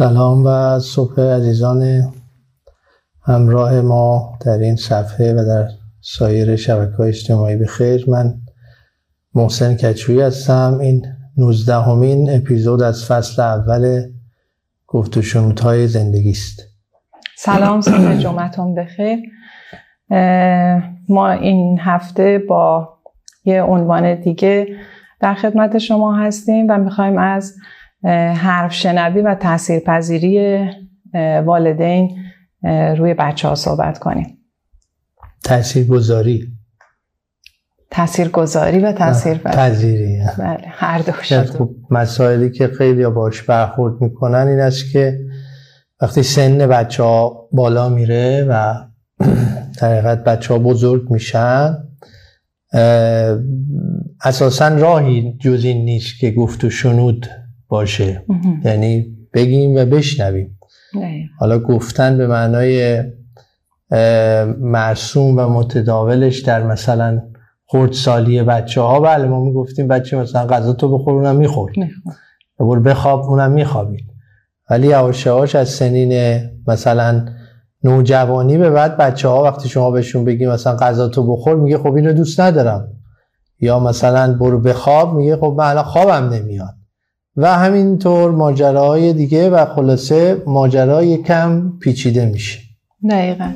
سلام و صبح عزیزان همراه ما در این صفحه و در سایر شبکه های اجتماعی بخیر. من محسن کچوی هستم. این 19 همین اپیزود از فصل اول گفت و های زندگی است. سلام صبح جمعتون بخیر. ما این هفته با یه عنوان دیگه در خدمت شما هستیم و می‌خوایم از حرف شنوی و تاثیرپذیری والدین روی بچه ها صحبت کنیم. تاثیرگذاری. تاثیرگذاری و تاثیرپذیری. بله هر دو خب مسائلی که خیلی باش برخورد می‌کنن این است که وقتی سن بچه ها بالا میره و در حقیقت بچه ها بزرگ میشن اساسا راهی جز این نیست که گفت و شنود باشه. یعنی بگیم و بشنویم. حالا گفتن به معنای مرسوم و متداولش در مثلا سالی بچه ها بله ما می‌گفتیم بچه مثلا غذا تو بخور اونم می‌خورد. برو بخواب اونم میخوابید. ولی یواش از سنین مثلا نوجوانی به بعد بچه ها وقتی شما بهشون بگی مثلا غذا تو بخور میگه خب اینو دوست ندارم. یا مثلا برو بخواب میگه خب من الان خوابم نمیاد. و همینطور ماجراهای دیگه و خلاصه ماجرای کم پیچیده میشه. دقیقا.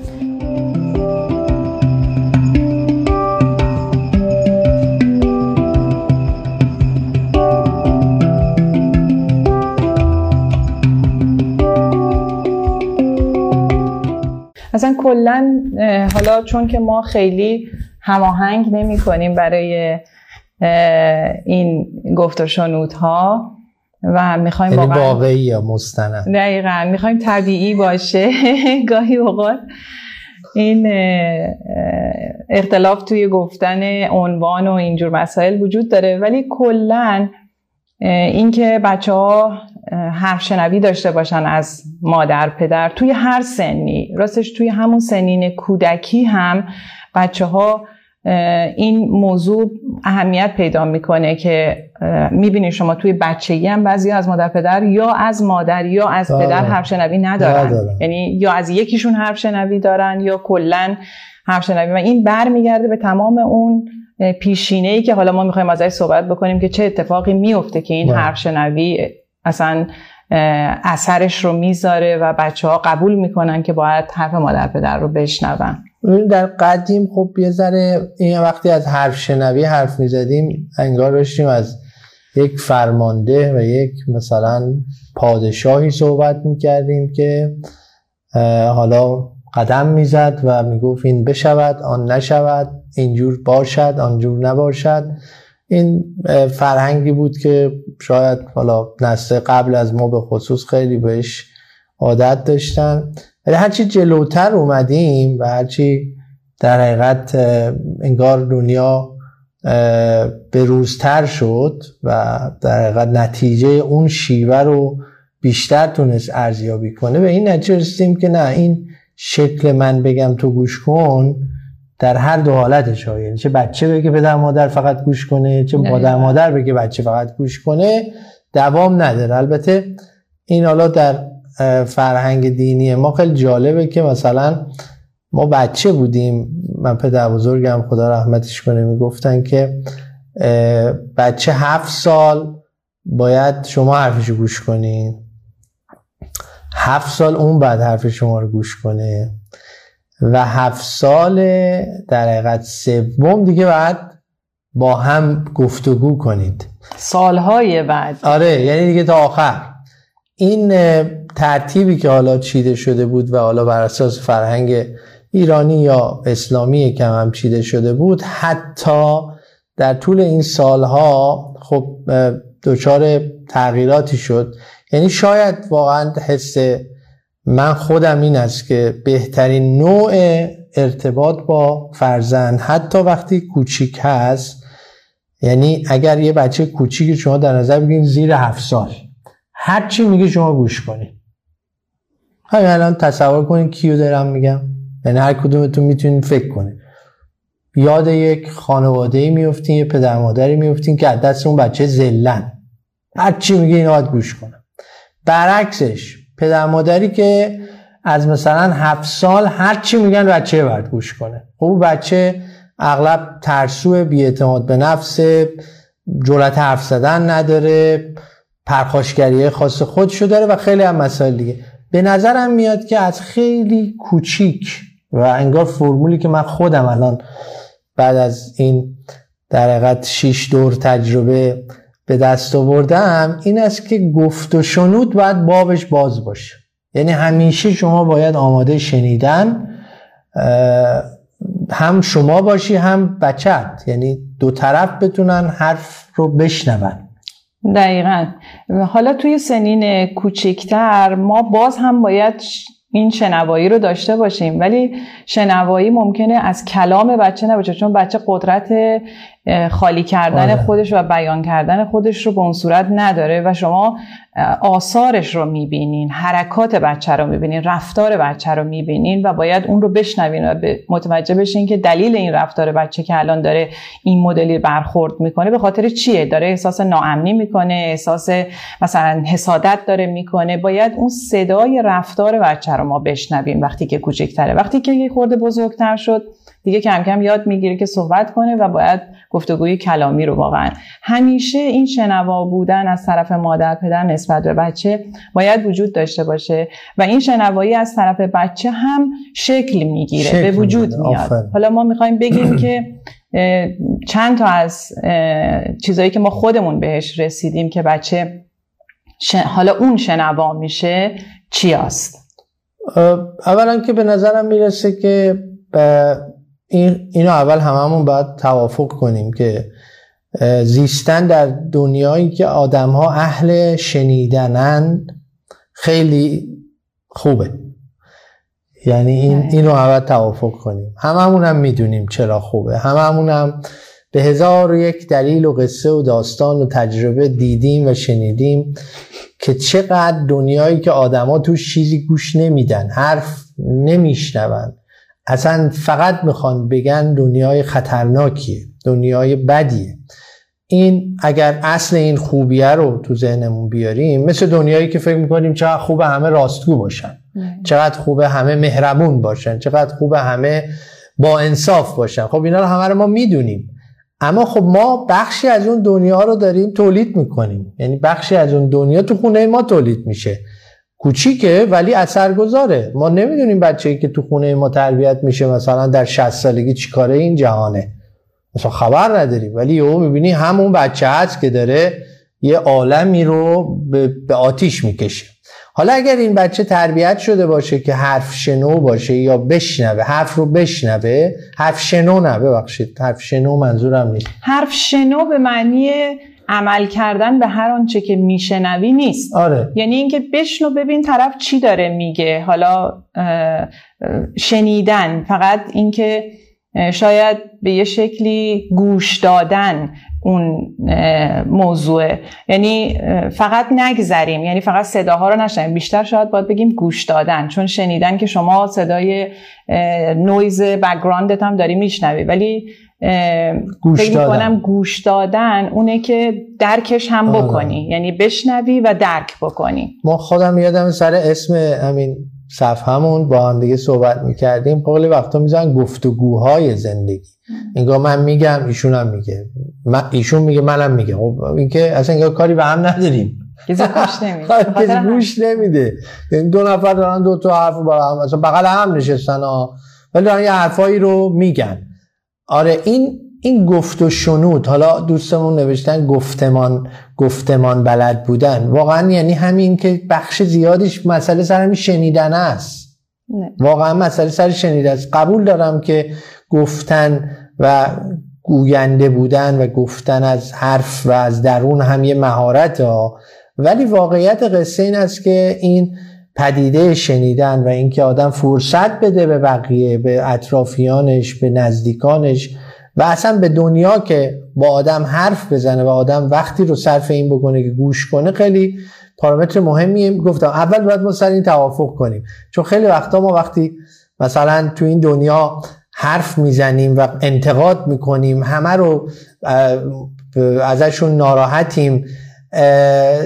اصلا کلا حالا چون که ما خیلی هماهنگ نمی کنیم برای این گفت و ها و می‌خوایم یعنی واقعی یا مستند؟ دقیقا. می‌خوایم طبیعی باشه. گاهی اوقات این اختلاف توی گفتن عنوان و اینجور مسائل وجود داره. ولی کلا اینکه بچه ها حرف شنوی داشته باشن از مادر پدر توی هر سنی راستش توی همون سنین کودکی هم بچه ها این موضوع اهمیت پیدا می‌کنه که می‌بینید شما توی بچگی هم بعضی از مادر پدر یا از مادر یا از پدر حرف شنوی ندارن. یعنی یا از یکیشون حرف شنوی دارن یا کلا حرف شنوی. و این برمیگرده به تمام اون پیشینه ای که حالا ما می‌خوایم ازش صحبت بکنیم که چه اتفاقی میفته که این حرف شنوی اصلا اثرش رو می‌ذاره و بچه ها قبول می‌کنن که باید حرف مادر پدر رو بشنون. در قدیم خب یه ذره این وقتی از حرف شنوی حرف می‌زدیم انگار داشتیم از یک فرمانده و یک مثلا پادشاهی صحبت می‌کردیم که حالا قدم می‌زد و می‌گفت این بشود آن نشود اینجور باشد آنجور نباشد. این فرهنگی بود که شاید حالا نسل قبل از ما به خصوص خیلی بهش عادت داشتن. ولی هرچی جلوتر اومدیم و هرچی در حقیقت انگار دنیا به روزتر شد و در حقیقت نتیجه اون شیوه رو بیشتر تونست ارزیابی کنه. به این نتیجه رسیدیم که نه این شکل من بگم تو گوش کن در هر دو حالتش یعنی چه بچه بگه پدر مادر فقط گوش کنه چه مادر مادر بگه بچه فقط گوش کنه دوام نداره. البته این حالا در فرهنگ دینی ما خیلی جالبه که مثلا ما بچه بودیم. من پدر بزرگم خدا رحمتش کنه می‌گفتن که بچه هفت سال باید شما حرفشو گوش کنین. هفت سال اون بعد حرف شما رو گوش کنه. و هفت سال در حقیقت سوم دیگه بعد با هم گفتگو کنید. سالهای بعد. آره یعنی دیگه تا آخر. این ترتیبی که حالا چیده شده بود و حالا بر اساس فرهنگ ایرانی یا اسلامی که هم چیده شده بود حتی در طول این سالها خب دچار تغییراتی شد. یعنی شاید واقعا حس من خودم این است که بهترین نوع ارتباط با فرزند حتی وقتی کوچیک هست یعنی اگر یه بچه کوچیک شما در نظر بگیرین زیر هفت سال هر چی میگه شما گوش کنید. همین الان تصور کنید کیو دارم میگم. یعنی هر کدومتون می‌تونید فکر کنید. یاد یک خانواده ای میفتین یه پدر مادری میفتین که از دست اون بچه زلن هر چی میگه این باید گوش کنم برعکسش پدر مادری که از مثلا هفت سال هر چی میگن بچه باید گوش کنه. خب بچه اغلب ترسو بیاعتماد به نفس جرأت حرف زدن نداره پرخاشگری خاص خودشو داره و خیلی هم مسائل دیگه. به نظرم میاد که از خیلی کوچیک و انگار فرمولی که من خودم الان بعد از این در حقیقت شیش دور تجربه به دست آوردم این است که گفت و شنود باید بابش باز باشه. یعنی همیشه شما باید آماده شنیدن هم شما باشی هم بچت. یعنی دو طرف بتونن حرف رو بشنون. دقیقا. حالا توی سنین کوچکتر ما باز هم باید این شنوایی رو داشته باشیم. ولی شنوایی ممکنه از کلام بچه نباشه چون بچه قدرت خالی کردن آره. خودش و بیان کردن خودش رو به اون صورت نداره و شما آثارش رو می‌بینین حرکات بچه رو می‌بینین رفتار بچه رو می‌بینین و باید اون رو بشنوین و متوجه بشین که دلیل این رفتار بچه که الان داره این مدلی برخورد می‌کنه به خاطر چیه؟ داره احساس ناامنی می‌کنه احساس مثلا حسادت داره می‌کنه. باید اون صدای رفتار بچه رو ما بشنویم وقتی که کوچکتره. وقتی که یه خورده بزرگتر شد دیگه کم کم یاد می‌گیره که صحبت کنه و باید گفتگوی کلامی رو واقعا. همیشه این شنوا بودن از طرف مادر پدر نسبت به بچه باید وجود داشته باشه و این شنوایی از طرف بچه هم شکل می‌گیره به وجود میاد. حالا ما می‌خوایم بگیم که چند تا از چیزایی که ما خودمون بهش رسیدیم که بچه حالا اون شنوا میشه چی است اولا که به نظرم می‌رسه که این اینو اول هممون باید توافق کنیم که زیستن در دنیایی که آدم ها اهل شنیدنن خیلی خوبه. یعنی این اینو اول توافق کنیم. هممون هم می‌دونیم چرا خوبه. هممون هم به هزار و یک دلیل و قصه و داستان و تجربه دیدیم و شنیدیم که چقدر دنیایی که آدما توش چیزی گوش نمیدن حرف نمیشنون. اصلا فقط می‌خوان بگن دنیای خطرناکیه دنیای بدیه. این اگر اصل این خوبیه رو تو ذهنمون بیاریم مثل دنیایی که فکر می‌کنیم چقدر خوب همه راستگو باشن چقدر خوب همه مهربون باشن چقدر خوب همه با انصاف باشن. خب اینا رو همه رو ما می‌دونیم. اما خب ما بخشی از اون دنیا رو داریم تولید می‌کنیم. یعنی بخشی از اون دنیا تو خونه ما تولید میشه. کوچیکه ولی اثرگذاره. ما نمی‌دونیم بچه‌ای که تو خونه ما تربیت میشه مثلا در 60 سالگی چیکاره این جهانه. مثلا خبر نداریم. ولی یهو می‌بینی همون بچه هست که داره یه عالمی رو به آتیش می‌کشه. حالا اگر این بچه تربیت شده باشه که حرف شنو باشه یا بشنوه حرف رو بشنوه حرف شنو نه ببخشید حرف شنو منظورم نیست. حرف شنو به معنی عمل کردن به هر آنچه که میشنوی نیست. آره. یعنی اینکه بشنو ببین طرف چی داره میگه. حالا شنیدن. فقط اینکه شاید به یه شکلی گوش دادن اون موضوع یعنی فقط نگذریم. یعنی فقط صداها رو نشنویم بیشتر شاید باید بگیم گوش دادن. چون شنیدن که شما صدای noise background ت هم داری میشنوی. ولی گوش فکر دادن. گوش دادن اونه که درکش هم آره. بکنی. یعنی بشنوی و درک بکنی. ما خودم یادم سر اسم همین صفحمون با هم دیگه صحبت می‌کردیم. خیلی وقتا میزن گفتگوهای زندگی. انگار من میگم ایشون هم میگه. من ایشون میگه منم میگه. خب اینکه اصلا انگار کاری به هم نداریم. کسی گوش نمیده. گوش نمیده. یعنی دو نفر دارن دو تا حرف با هم مثلا بغل هم نشستن ها ولی دارن یه حرفایی رو میگن. آره این این گفت و شنود. حالا دوستمون نوشتن گفتمان گفتمان بلد بودن. واقعا یعنی همین که بخش زیادیش مسئله سر همین شنیدن است. واقعا مسئله سر شنیدن است. قبول دارم که گفتن و گوینده بودن و گفتن از حرف و از درون هم یه مهارت ها. ولی واقعیت قصه این است که این پدیده شنیدن و اینکه آدم فرصت بده به بقیه به اطرافیانش به نزدیکانش و اصلا به دنیا که با آدم حرف بزنه و آدم وقتی رو صرف این بکنه که گوش کنه خیلی پارامتر مهمیه. گفتم اول باید ما سر این توافق کنیم. چون خیلی وقتا ما وقتی مثلا تو این دنیا حرف می‌زنیم و انتقاد می‌کنیم همه رو ازشون ناراحتیم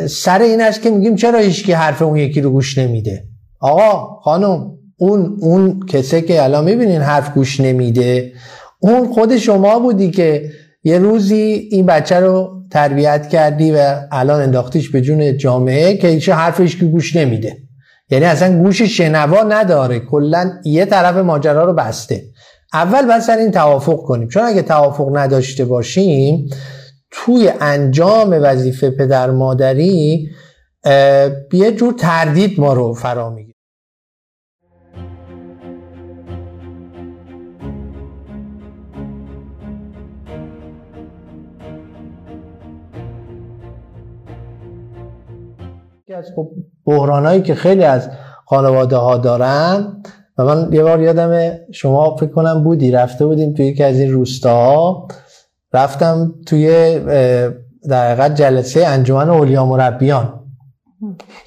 سر این است که میگیم چرا هیچکی حرف اون یکی رو گوش نمیده؟ آقا خانم اون اون کسه که الان می‌بینین حرف گوش نمیده اون خود شما بودی که یه روزی این بچه رو تربیت کردی و الان انداختیش به جون جامعه که هیچ حرفش که گوش نمیده. یعنی اصلا گوش شنوا نداره کلا یه طرف ماجرا رو بسته. اول باید سر این توافق کنیم. چون اگه توافق نداشته باشیم توی انجام وظیفه پدر مادری یه جور تردید ما رو فرا می‌گیره. از خب بحرانایی که خیلی از خانواده ها دارن و من یه بار یادم شما فکر کنم بودی رفته بودیم توی یکی از این روستاها. رفتم توی در حقیقت جلسه انجمن اولیا مربیان.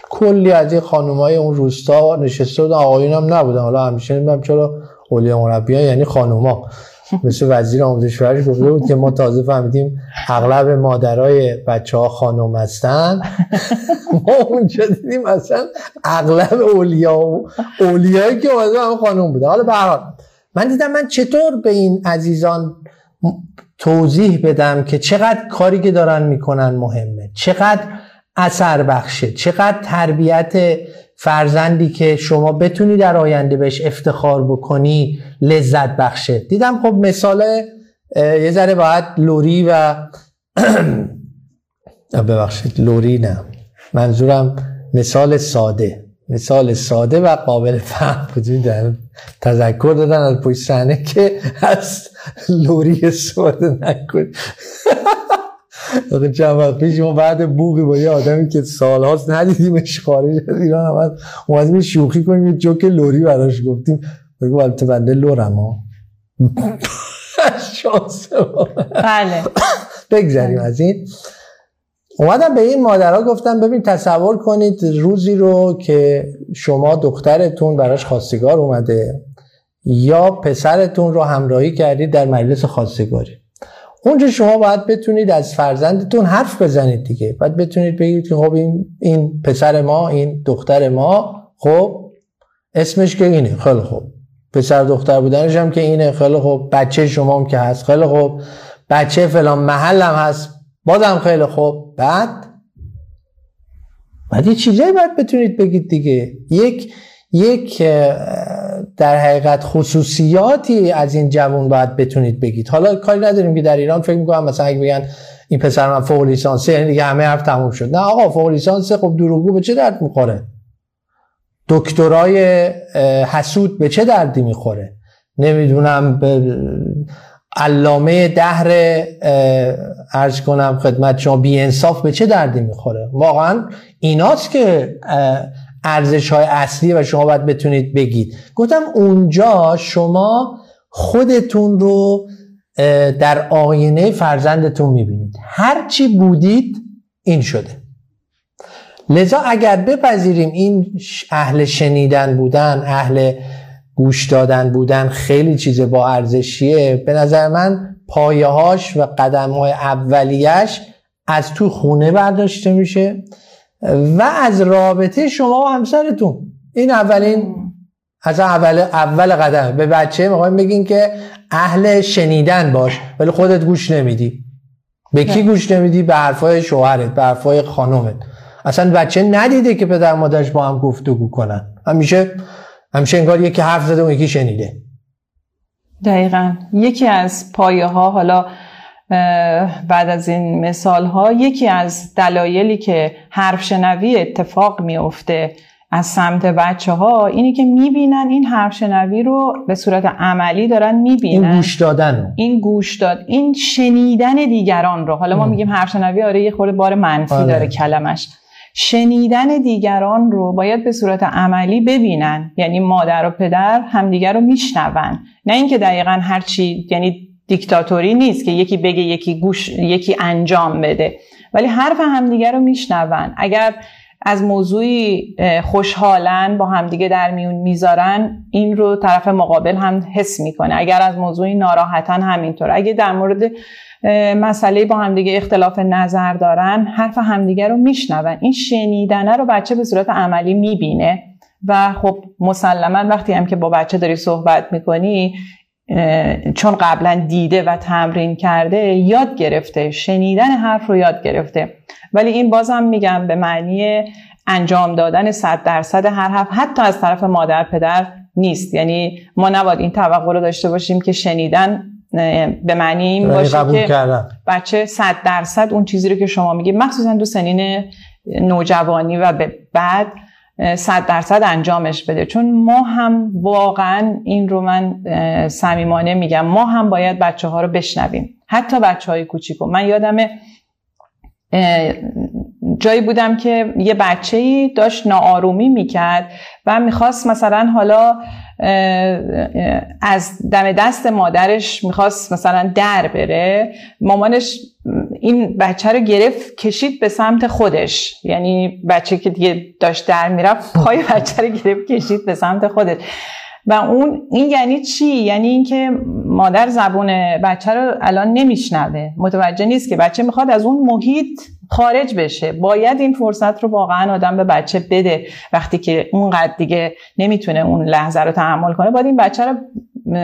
کلی از این خانومای اون روستا نشسته بودن. آقایون هم نبودن. حالا همیشه نمی‌دونم چرا اولیا مربیان یعنی خانوما. مثل وزیر آموزش فرش گفته بود که ما تازه فهمیدیم اغلب مادرای بچه ها خانم هستن. ما اونجا دیدیم اصلا اغلب اولیا و اولیایی که اومده هم خانم بوده حالا به من دیدم من چطور به این عزیزان توضیح بدم که چقدر کاری که دارن می‌کنن مهمه. چقدر اثر بخشه. چقدر تربیت فرزندی که شما بتونی در آینده بهش افتخار بکنی لذت بخشه. دیدم خب مثال یه ذره باید لوری و ببخشید لوری نه. منظورم مثال ساده. مثال ساده و قابل فهم. در تذکر دادن از پشت صحنه که از لوری ساده نکن. چند وقت پیش ما بعد بوقی با یه آدمی که سالهاست ندیدیمش خارج از ایران هم اومدیم شوخی کنیم یه جوک لوری براش گفتیم. بگو البته بنده لورم ها. شانس بله. بگذاریم از این. اومدم به این مادرها گفتم ببین تصور کنید روزی رو که شما دخترتون براش خواستگار اومده. یا پسرتون رو همراهی کردید در مجلس خواستگاری اونجا شما باید بتونید از فرزندتون حرف بزنید دیگه. باید بتونید بگید که خب این, این پسر ما این دختر ما خب اسمش که اینه. خیلی خوب. پسر دختر بودنش هم که اینه. خیلی خوب. بچه شما هم که هست. خیلی خوب. بچه فلان محل هم هست. بازم خیلی خوب. بعد بعد یه چیزایی باید بتونید بگید دیگه. یک یک در حقیقت خصوصیاتی از این جوان باید بتونید بگید. حالا کاری نداریم که در ایران فکر می‌کنم مثلا اگه بگن این پسر من فوق لیسانسه یعنی دیگه همه حرف تموم شد. نه آقا فوق لیسانس خب دروغگو به چه درد می‌خوره؟ دکترای حسود به چه دردی می‌خوره؟ نمی‌دونم علامه دهر ارز کنم خدمت شما بی انصاف به چه دردی می‌خوره؟ واقعا ایناست که ارزش های اصلی و شما باید بتونید بگید. گفتم اونجا شما خودتون رو در آینه فرزندتون می‌بینید. هرچی بودید این شده. لذا اگر بپذیریم این اهل شنیدن بودن اهل گوش دادن بودن خیلی چیز با ارزشیه به نظر من پایه هاش و قدم های اولیش از تو خونه برداشته میشه. و از رابطه شما و همسرتون. این اولین از اول اول قدم. به بچه می‌خوایم بگین که اهل شنیدن باش ولی خودت گوش نمیدی. به کی گوش نمیدی؟ به حرفای شوهرت به حرفای خانومت. اصلا بچه ندیده که پدر مادرش با هم گفتگو کنن. همیشه همیشه انگار یکی حرف زده و یکی شنیده. دقیقا. یکی از پایه ها حالا بعد از این مثال ها یکی از دلایلی که حرف شنوی اتفاق میفته از سمت بچه ها اینه که می‌بینن این حرف شنوی رو به صورت عملی دارن می‌بینن. این گوش دادن. این گوش داد. این شنیدن دیگران رو. حالا ما میگیم حرف شنوی آره یه خورده بار منفی آره. داره کلمش. شنیدن دیگران رو باید به صورت عملی ببینن. یعنی مادر و پدر همدیگر رو میشنون. نه اینکه دقیقا هرچی یعنی دیکتاتوری نیست که یکی بگه یکی گوش یکی انجام بده. ولی حرف همدیگر رو میشنون. اگر از موضوعی خوشحالن با همدیگه در میون می‌ذارن این رو طرف مقابل هم حس می‌کنه. اگر از موضوعی ناراحتن همینطور اگه در مورد مسئله با همدیگه اختلاف نظر دارن حرف همدیگه رو میشنون. این شنیدنه رو بچه به صورت عملی می‌بینه. و خب مسلما وقتی هم که با بچه داری صحبت می‌کنی چون قبلا دیده و تمرین کرده یاد گرفته شنیدن حرف رو یاد گرفته. ولی این بازم میگم به معنی انجام دادن صد درصد هر حرف حتی از طرف مادر پدر نیست. یعنی ما نباید این توقع رو داشته باشیم که شنیدن به معنی این باشه که بچه صد درصد اون چیزی رو که شما میگی مخصوصا دو سنین نوجوانی و به بعد صد درصد انجامش بده. چون ما هم واقعا این رو من صمیمانه میگم ما هم باید بچه ها رو بشنویم. حتی بچه های کوچیکو. من یادمه جایی بودم که یه بچه ای داشت ناآرومی می‌کرد و می‌خواست مثلا حالا از دم دست مادرش می‌خواست مثلا در بره. مامانش این بچه رو گرفت کشید به سمت خودش. یعنی بچه که دیگه داشت در می‌رفت پای بچه رو گرفت کشید به سمت خودش. و اون این یعنی چی؟ یعنی اینکه مادر زبون بچه رو الان نمیشنوه. متوجه نیست که بچه می‌خواد از اون محیط خارج بشه. باید این فرصت رو واقعا آدم به بچه بده. وقتی که اونقدر دیگه نمی‌تونه اون لحظه رو تحمل کنه باید این بچه رو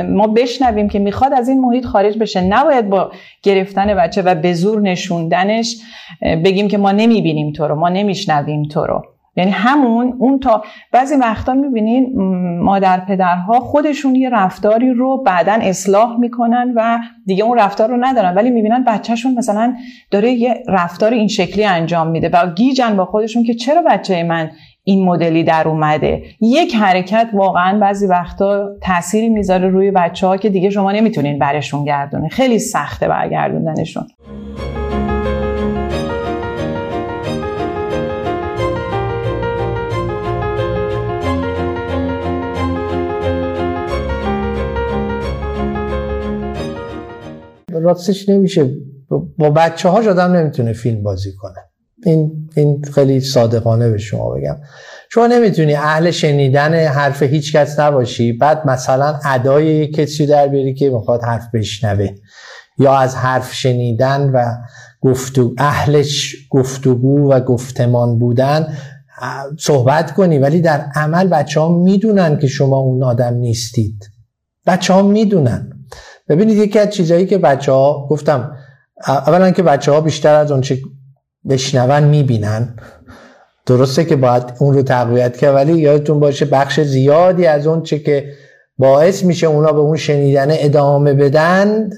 ما بشنویم که می‌خواد از این محیط خارج بشه. نباید با گرفتن بچه و به زور نشوندنش بگیم که ما نمی‌بینیم تو رو ما نمیشنویم تو رو. یعنی همون اون تا بعضی وقتا می‌بینین مادر پدرها خودشون یه رفتاری رو بعدا اصلاح می‌کنن و دیگه اون رفتار رو ندارن. ولی می‌بینن بچهشون مثلا داره یه رفتار این شکلی انجام میده و گیجن با خودشون که چرا بچه من این مدلی در اومده. یک حرکت واقعا بعضی وقتا تأثیری می‌ذاره روی بچه ها که دیگه شما نمی‌تونین برشون گردونه خیلی سخته برگردوندنشون. راستش نمیشه. با بچه هاش آدم نمی‌تونه فیلم بازی کنه. این, این خیلی صادقانه به شما بگم. شما نمی‌تونی اهل شنیدن حرف هیچ کس نباشی. بعد مثلا ادای یک کسی در بیاری که می‌خواد حرف بشنوه. یا از حرف شنیدن و گفتو اهلش گفتگو و گفتمان بودن صحبت کنی. ولی در عمل بچه ها می‌دونن که شما اون آدم نیستید. بچه ها می‌دونن. ببینید یکی از چیزهایی که بچه ها گفتم اولا که بچه ها بیشتر از اون چه بشنون می‌بینن. درسته که باید اون رو تقویت کرد ولی یادتون باشه بخش زیادی از اون چه که باعث میشه اونا به اون شنیدن ادامه بدن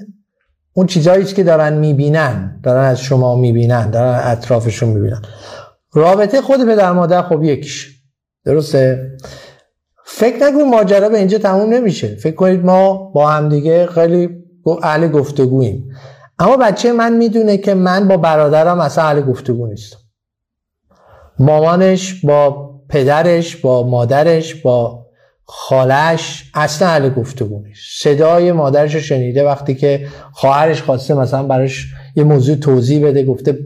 اون چیزهایی که دارن می‌بینن دارن از شما می‌بینن دارن اطرافشون می‌بینن. رابطه خود پدر مادر خب یکیش درسته؟ فکر نکن ماجرا به اینجا تموم نمیشه. فکر کنید ما با همدیگه خیلی اهل گفتگوییم اما بچه من می‌دونه که من با برادرم اصلا اهل گفتگو نیستم. مامانش با پدرش با مادرش با خالش اصلا اهل گفتگو نیست. صدای مادرش رو شنیده وقتی که خواهرش خواسته مثلا براش یه موضوع توضیح بده گفته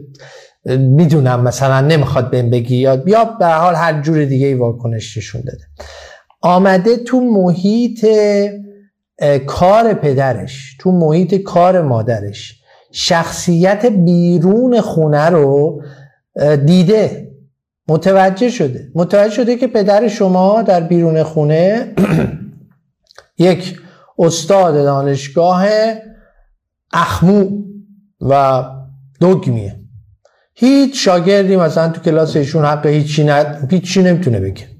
می‌دونم مثلا نمی‌خواد بهم بگی یا به حال هر جور دیگه ای واکنش نشون داده. آمده تو محیط کار پدرش تو محیط کار مادرش. شخصیت بیرون خونه رو دیده متوجه شده. متوجه شده که پدر شما در بیرون خونه یک استاد دانشگاه اخمو و دگمیه. هیچ شاگردی مثلا تو کلاس ایشون حق هیچی, ند... هیچی نمی‌تونه بگه.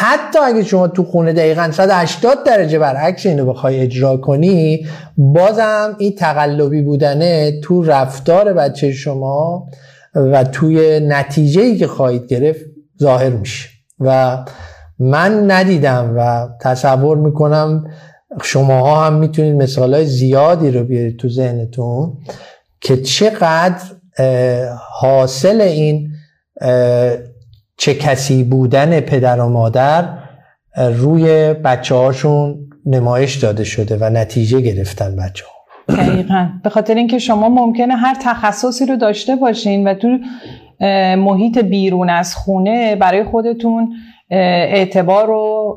حتی اگه شما تو خونه دقیقا 180 درجه برعکس اینو بخوای اجرا کنی بازم این تقلبی بودنه تو رفتار بچه شما و توی نتیجه ای که خواهید گرفت ظاهر میشه. و من ندیدم و تصور می‌کنم شماها هم می‌تونید مثال های زیادی رو بیارید تو ذهنتون که چقدر حاصل این چه کسی بودن پدر و مادر روی بچه هاشون نمایش داده شده و نتیجه گرفتن بچه ها دقیقا. به خاطر اینکه شما ممکنه هر تخصصی رو داشته باشین و تو محیط بیرون از خونه برای خودتون اعتبار و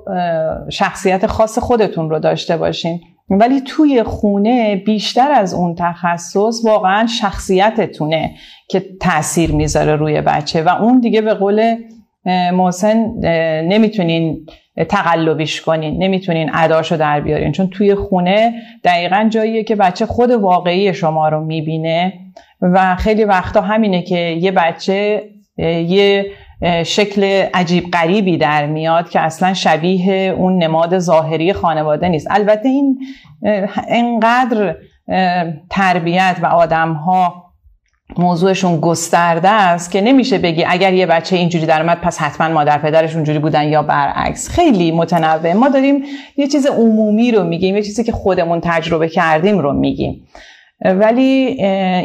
شخصیت خاص خودتون رو داشته باشین. ولی توی خونه بیشتر از اون تخصص واقعا شخصیتتونه که تاثیر می‌ذاره روی بچه و اون دیگه به قول محسن نمی‌تونین تقلبیش کنین نمی‌تونین اداشو در بیارین. چون توی خونه دقیقا جاییه که بچه خود واقعی شما رو می‌بینه و خیلی وقتا همینه که یه بچه یه شکل عجیب غریبی در میاد که اصلا شبیه اون نماد ظاهری خانواده نیست. البته این انقدر تربیت و آدم ها موضوعشون گسترده است که نمیشه بگی اگر یه بچه اینجوری در اومد پس حتما مادر پدرش اونجوری بودن یا برعکس. خیلی متنوع. ما داریم یه چیز عمومی رو میگیم یه چیزی که خودمون تجربه کردیم رو میگیم. ولی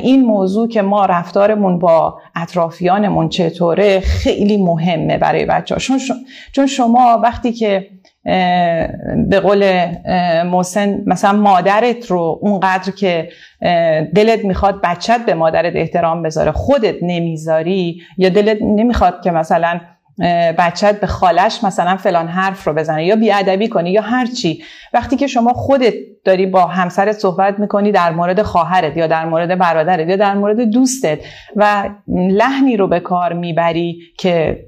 این موضوع که ما رفتارمون با اطرافیانمون چطوره خیلی مهمه برای بچه ها چون شما وقتی که به قول محسن مثلا مادرت رو اونقدر که دلت می‌خواد بچت به مادرت احترام بذاره خودت نمی‌ذاری یا دلت نمی‌خواد که مثلا بچت به خالش مثلا فلان حرف رو بزنه یا بیادبی کنی یا هر چی. وقتی که شما خودت داری با همسرت صحبت می‌کنی در مورد خواهرت یا در مورد برادرت یا در مورد دوستت و لحنی رو به کار می‌بری که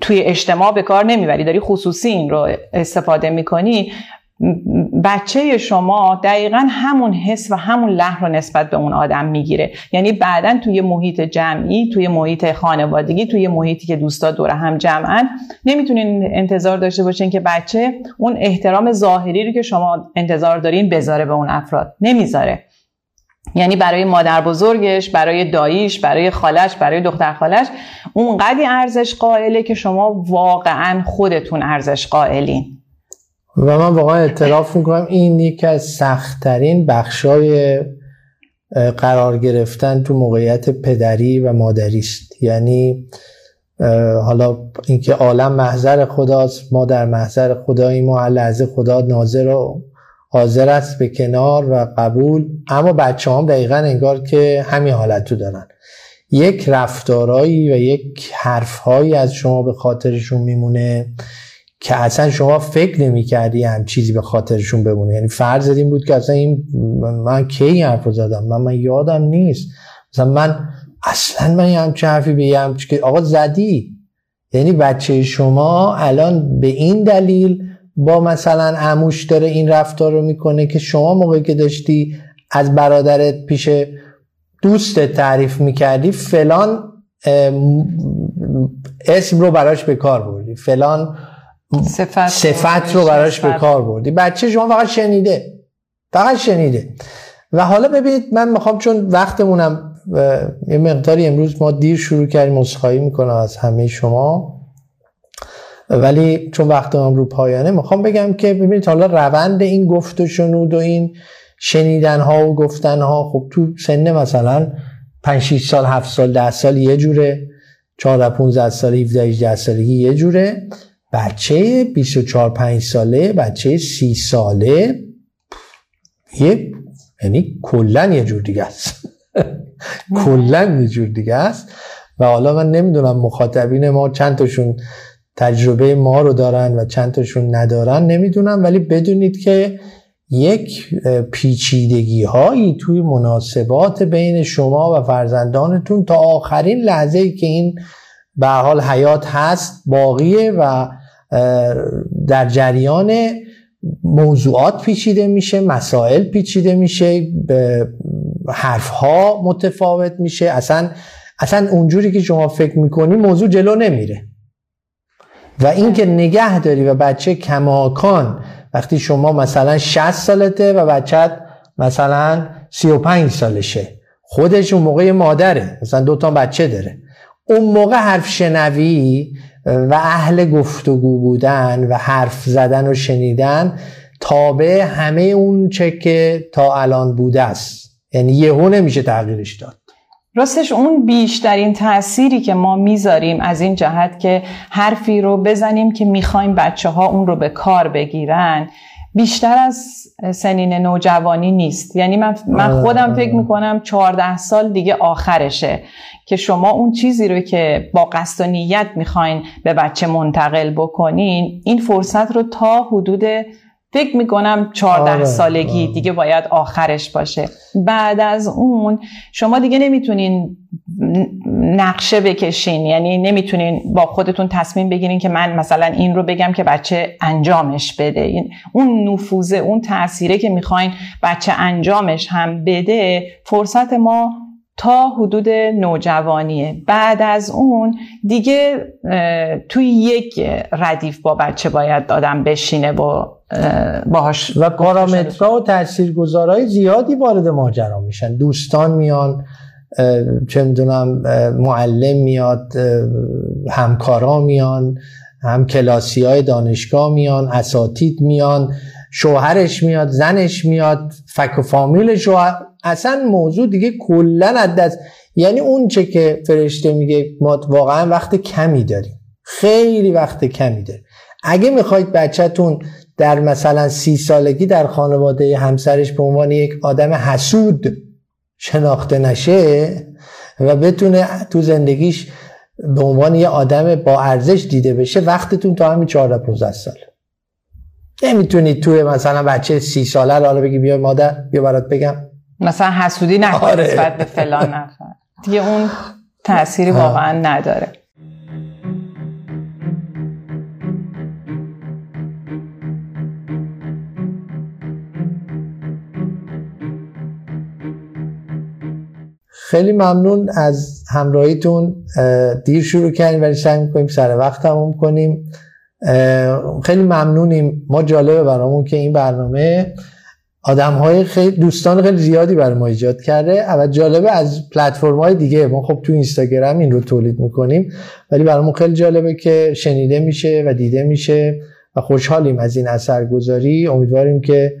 توی اجتماع به کار نمی‌بری داری خصوصی این رو استفاده می‌کنی بچه شما دقیقا همون حس و همون لحن رو نسبت به اون آدم می‌گیره. یعنی بعدا توی محیط جمعی توی محیط خانوادگی توی محیطی که دوستا دور هم جمعن نمی‌تونین انتظار داشته باشین که بچه اون احترام ظاهری رو که شما انتظار دارین بذاره به اون افراد. نمی‌ذاره. یعنی برای مادر بزرگش برای داییش برای خالش برای دختر خالش اونقدی ارزش قائله که شما واقعا خودتون ارزش قائلین. و من واقعا اعتراف می‌کنم این یکی از سختترین بخشای قرار گرفتن تو موقعیت پدری و مادری است. یعنی حالا اینکه عالم محضر خداست ما در محضر خداییم و لحظه خدا ناظر و حاضر است به کنار و قبول. اما بچه هم دقیقا انگار که همین حالت تو دارن. یک رفتارایی و یک حرفهایی از شما به خاطرشون میمونه. که اصلا شما فکر نمی کردی هم چیزی به خاطرشون بمونه. یعنی فرض این بود که اصلا این من کی این حرف زدم؟ من, من یادم نیست. مثلا من اصلا من یه همچه حرفی بگم که آقا زدی. یعنی بچه شما الان به این دلیل با مثلا عموش داره این رفتار رو می‌کنه که شما موقعی که داشتی از برادرت پیش دوستت تعریف می‌کردی فلان اسم رو براش به کار بردی. فلان صفت, صفت رو براش به کار بردی. بچه شما فقط شنیده. فقط شنیده. و حالا ببینید من می‌خوام چون وقتمونم یه مقداری امروز ما دیر شروع کردیم مصخایی می‌کنم از همه شما. ولی چون وقتم رو پایانه می‌خوام بگم که ببینید حالا روند این گفت و شنود و این شنیدن ها و گفتن ها خب تو سن مثلا 5 6 سال 7 سال 10 سال یه جوره. 14 15 سال 17 18 سالگی یه جوره. بچه 24 5 ساله بچه 30 ساله. یه یعنی کلا یه جور دیگه است. کلا یه جور دیگه است. و حالا من نمی‌دونم مخاطبین ما چند تاشون تجربه ما رو دارن و چند تاشون ندارن نمی‌دونم. ولی بدونید که یک پیچیدگی هایی توی مناسبات بین شما و فرزندانتون تا آخرین لحظه ای که این به حال حیات هست باقیه و در جریان موضوعات پیچیده میشه مسائل پیچیده میشه حرفها متفاوت میشه. اصلا اصلا اونجوری که شما فکر می‌کنی موضوع جلو نمیره. و اینکه نگه داری و بچه کماکان وقتی شما مثلا 60 سالته و بچت مثلا 35 سالشه خودش اون موقع مادره مثلا دو تا بچه داره. اون موقع حرف شنوی و اهل گفتگو بودن و حرف زدن و شنیدن تابع همه اون چه که تا الان بوده است. یعنی یهو نمیشه تغییرش داد. راستش اون بیشترین تأثیری که ما می‌ذاریم از این جهت که حرفی رو بزنیم که می‌خوایم بچه ها اون رو به کار بگیرن بیشتر از سنین نوجوانی نیست یعنی من, من خودم فکر. می‌کنم 14 سال دیگه آخرشه که شما اون چیزی رو که با قصد و نیت می‌خواین به بچه منتقل بکنین این فرصت رو تا حدود فکر می‌کنم 14 آره، سالگی آره. دیگه باید آخرش باشه. بعد از اون شما دیگه نمی‌تونین نقشه بکشین. یعنی نمی‌تونین با خودتون تصمیم بگیرین که من مثلا این رو بگم که بچه انجامش بده. اون نفوذه اون تاثیره که می‌خواین بچه انجامش هم بده فرصت ما تا حدود نوجوانیه. بعد از اون دیگه توی یک ردیف با بچه باید دادم بشینه با باهاش و پارامترها و تاثیرگذارهای زیادی وارد ماجرا میشن. دوستان میان چه می‌دونم معلم میاد همکارا میان هم کلاسی های دانشگاه میان اساتید میان شوهرش میاد زنش میاد فک و فامیل شوهر اصلا موضوع دیگه کلا از دست. یعنی اون چه که فرشته میگه ما واقعا وقت کمی داریم. خیلی وقت کمی داریم. اگه می‌خواید بچهتون در مثلا سی سالگی در خانواده همسرش به عنوان یک آدم حسود شناخته نشه و بتونه تو زندگیش به عنوان یه آدم با ارزش دیده بشه وقتتون تا همین 14 15 سال. نمی‌تونید توی مثلا بچه سی ساله رو حالا بگی بیا مادر بیا برات بگم. مثلا حسودی نکنه آره. نسبت به فلان نفر دیگه اون تأثیری واقعا نداره. خیلی ممنون از همراهیتون. دیر شروع کردیم ولی سعی می‌کنیم سر وقت تموم کنیم. خیلی ممنونیم. ما جالبه برامون که این برنامه آدم های خیلی دوستان خیلی زیادی برای ما ایجاد کرده و جالبه از پلتفرم های دیگه. ما خب تو اینستاگرام این رو تولید می‌کنیم ولی برامون خیلی جالبه که شنیده میشه و دیده میشه و خوشحالیم از این اثرگذاری. امیدواریم که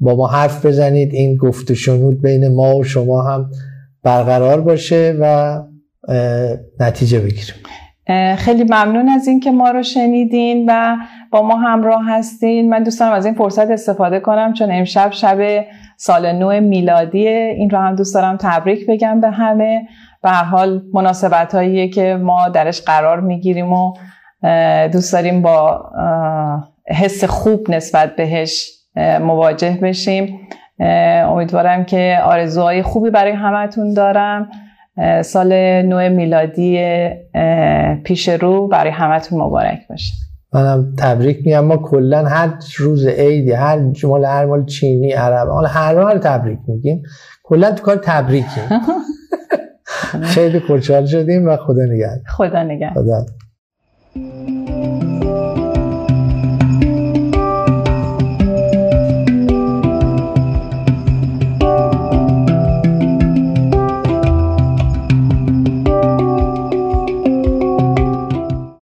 با ما حرف بزنید. این گفت و شنود بین ما و شما هم برقرار باشه و نتیجه بگیریم. خیلی ممنون از اینکه ما رو شنیدین و با ما همراه هستین. من دوست دارم از این فرصت استفاده کنم چون امشب شب سال نو میلادی این رو هم دوست دارم تبریک بگم به همه. به هر حال مناسبت که ما درش قرار می‌گیریم و دوست داریم با حس خوب نسبت بهش مواجه بشیم. امیدوارم که آرزوهای خوبی برای همتون دارم. سال نو میلادی پیش رو برای همتون مبارک باشه. منم تبریک میگم. ما کلا هر روز عیدی هر جمال هر مال چینی عرب حالا هر مال تبریک میگیم. کلا تو کار تبریکیم. خیلی خوشحال شدیم و خدا نگهدار. خدا نگهدار. خدا